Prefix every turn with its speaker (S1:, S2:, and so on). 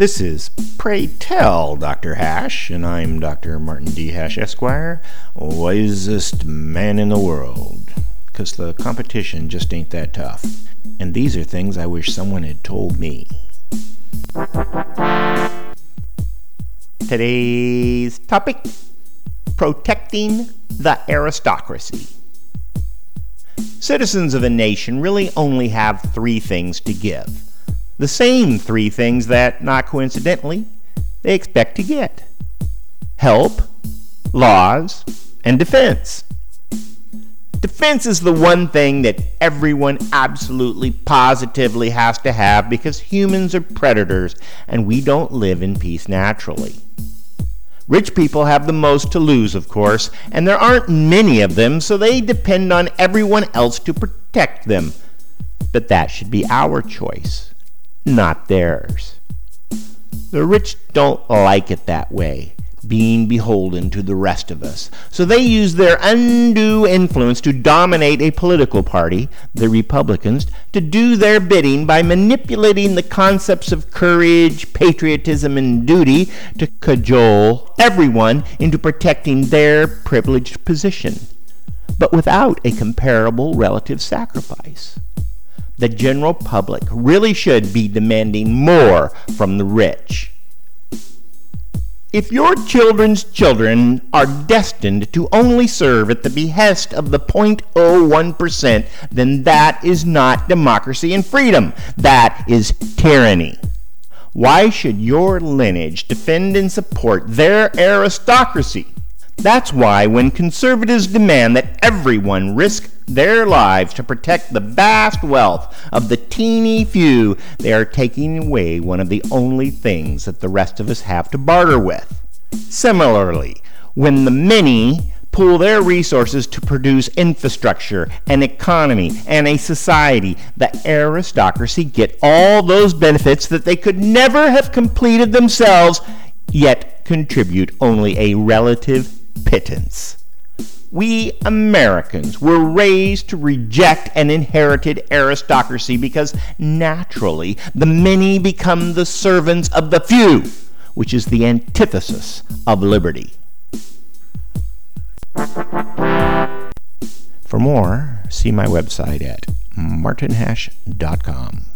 S1: This is Pray Tell Dr. Hash, and I'm Dr. Martin D. Hash, Esquire, wisest man in the world. Because the competition just ain't that tough. And these are things I wish someone had told me. Today's topic protecting the aristocracy. Citizens of a nation really only have three things to give the same three things that, not coincidentally, they expect to get help, laws, and defense. Defense is the one thing that everyone absolutely positively has to have because humans are predators and we don't live in peace naturally. Rich people have the most to lose, of course, and there aren't many of them, so they depend on everyone else to protect them. But that should be our choice not theirs. The rich don't like it that way, being beholden to the rest of us. So they use their undue influence to dominate a political party, the Republicans, to do their bidding by manipulating the concepts of courage, patriotism, and duty to cajole everyone into protecting their privileged position, but without a comparable relative sacrifice the general public really should be demanding more from the rich. If your children's children are destined to only serve at the behest of the 0.01%, then that is not democracy and freedom. That is tyranny. Why should your lineage defend and support their aristocracy? That's why when conservatives demand that everyone risk their lives to protect the vast wealth of the teeny few, they are taking away one of the only things that the rest of us have to barter with. Similarly, when the many pool their resources to produce infrastructure, an economy, and a society, the aristocracy get all those benefits that they could never have completed themselves, yet contribute only a relative pittance. We Americans were raised to reject an inherited aristocracy because naturally the many become the servants of the few, which is the antithesis of liberty. For more, see my website at martinhash.com.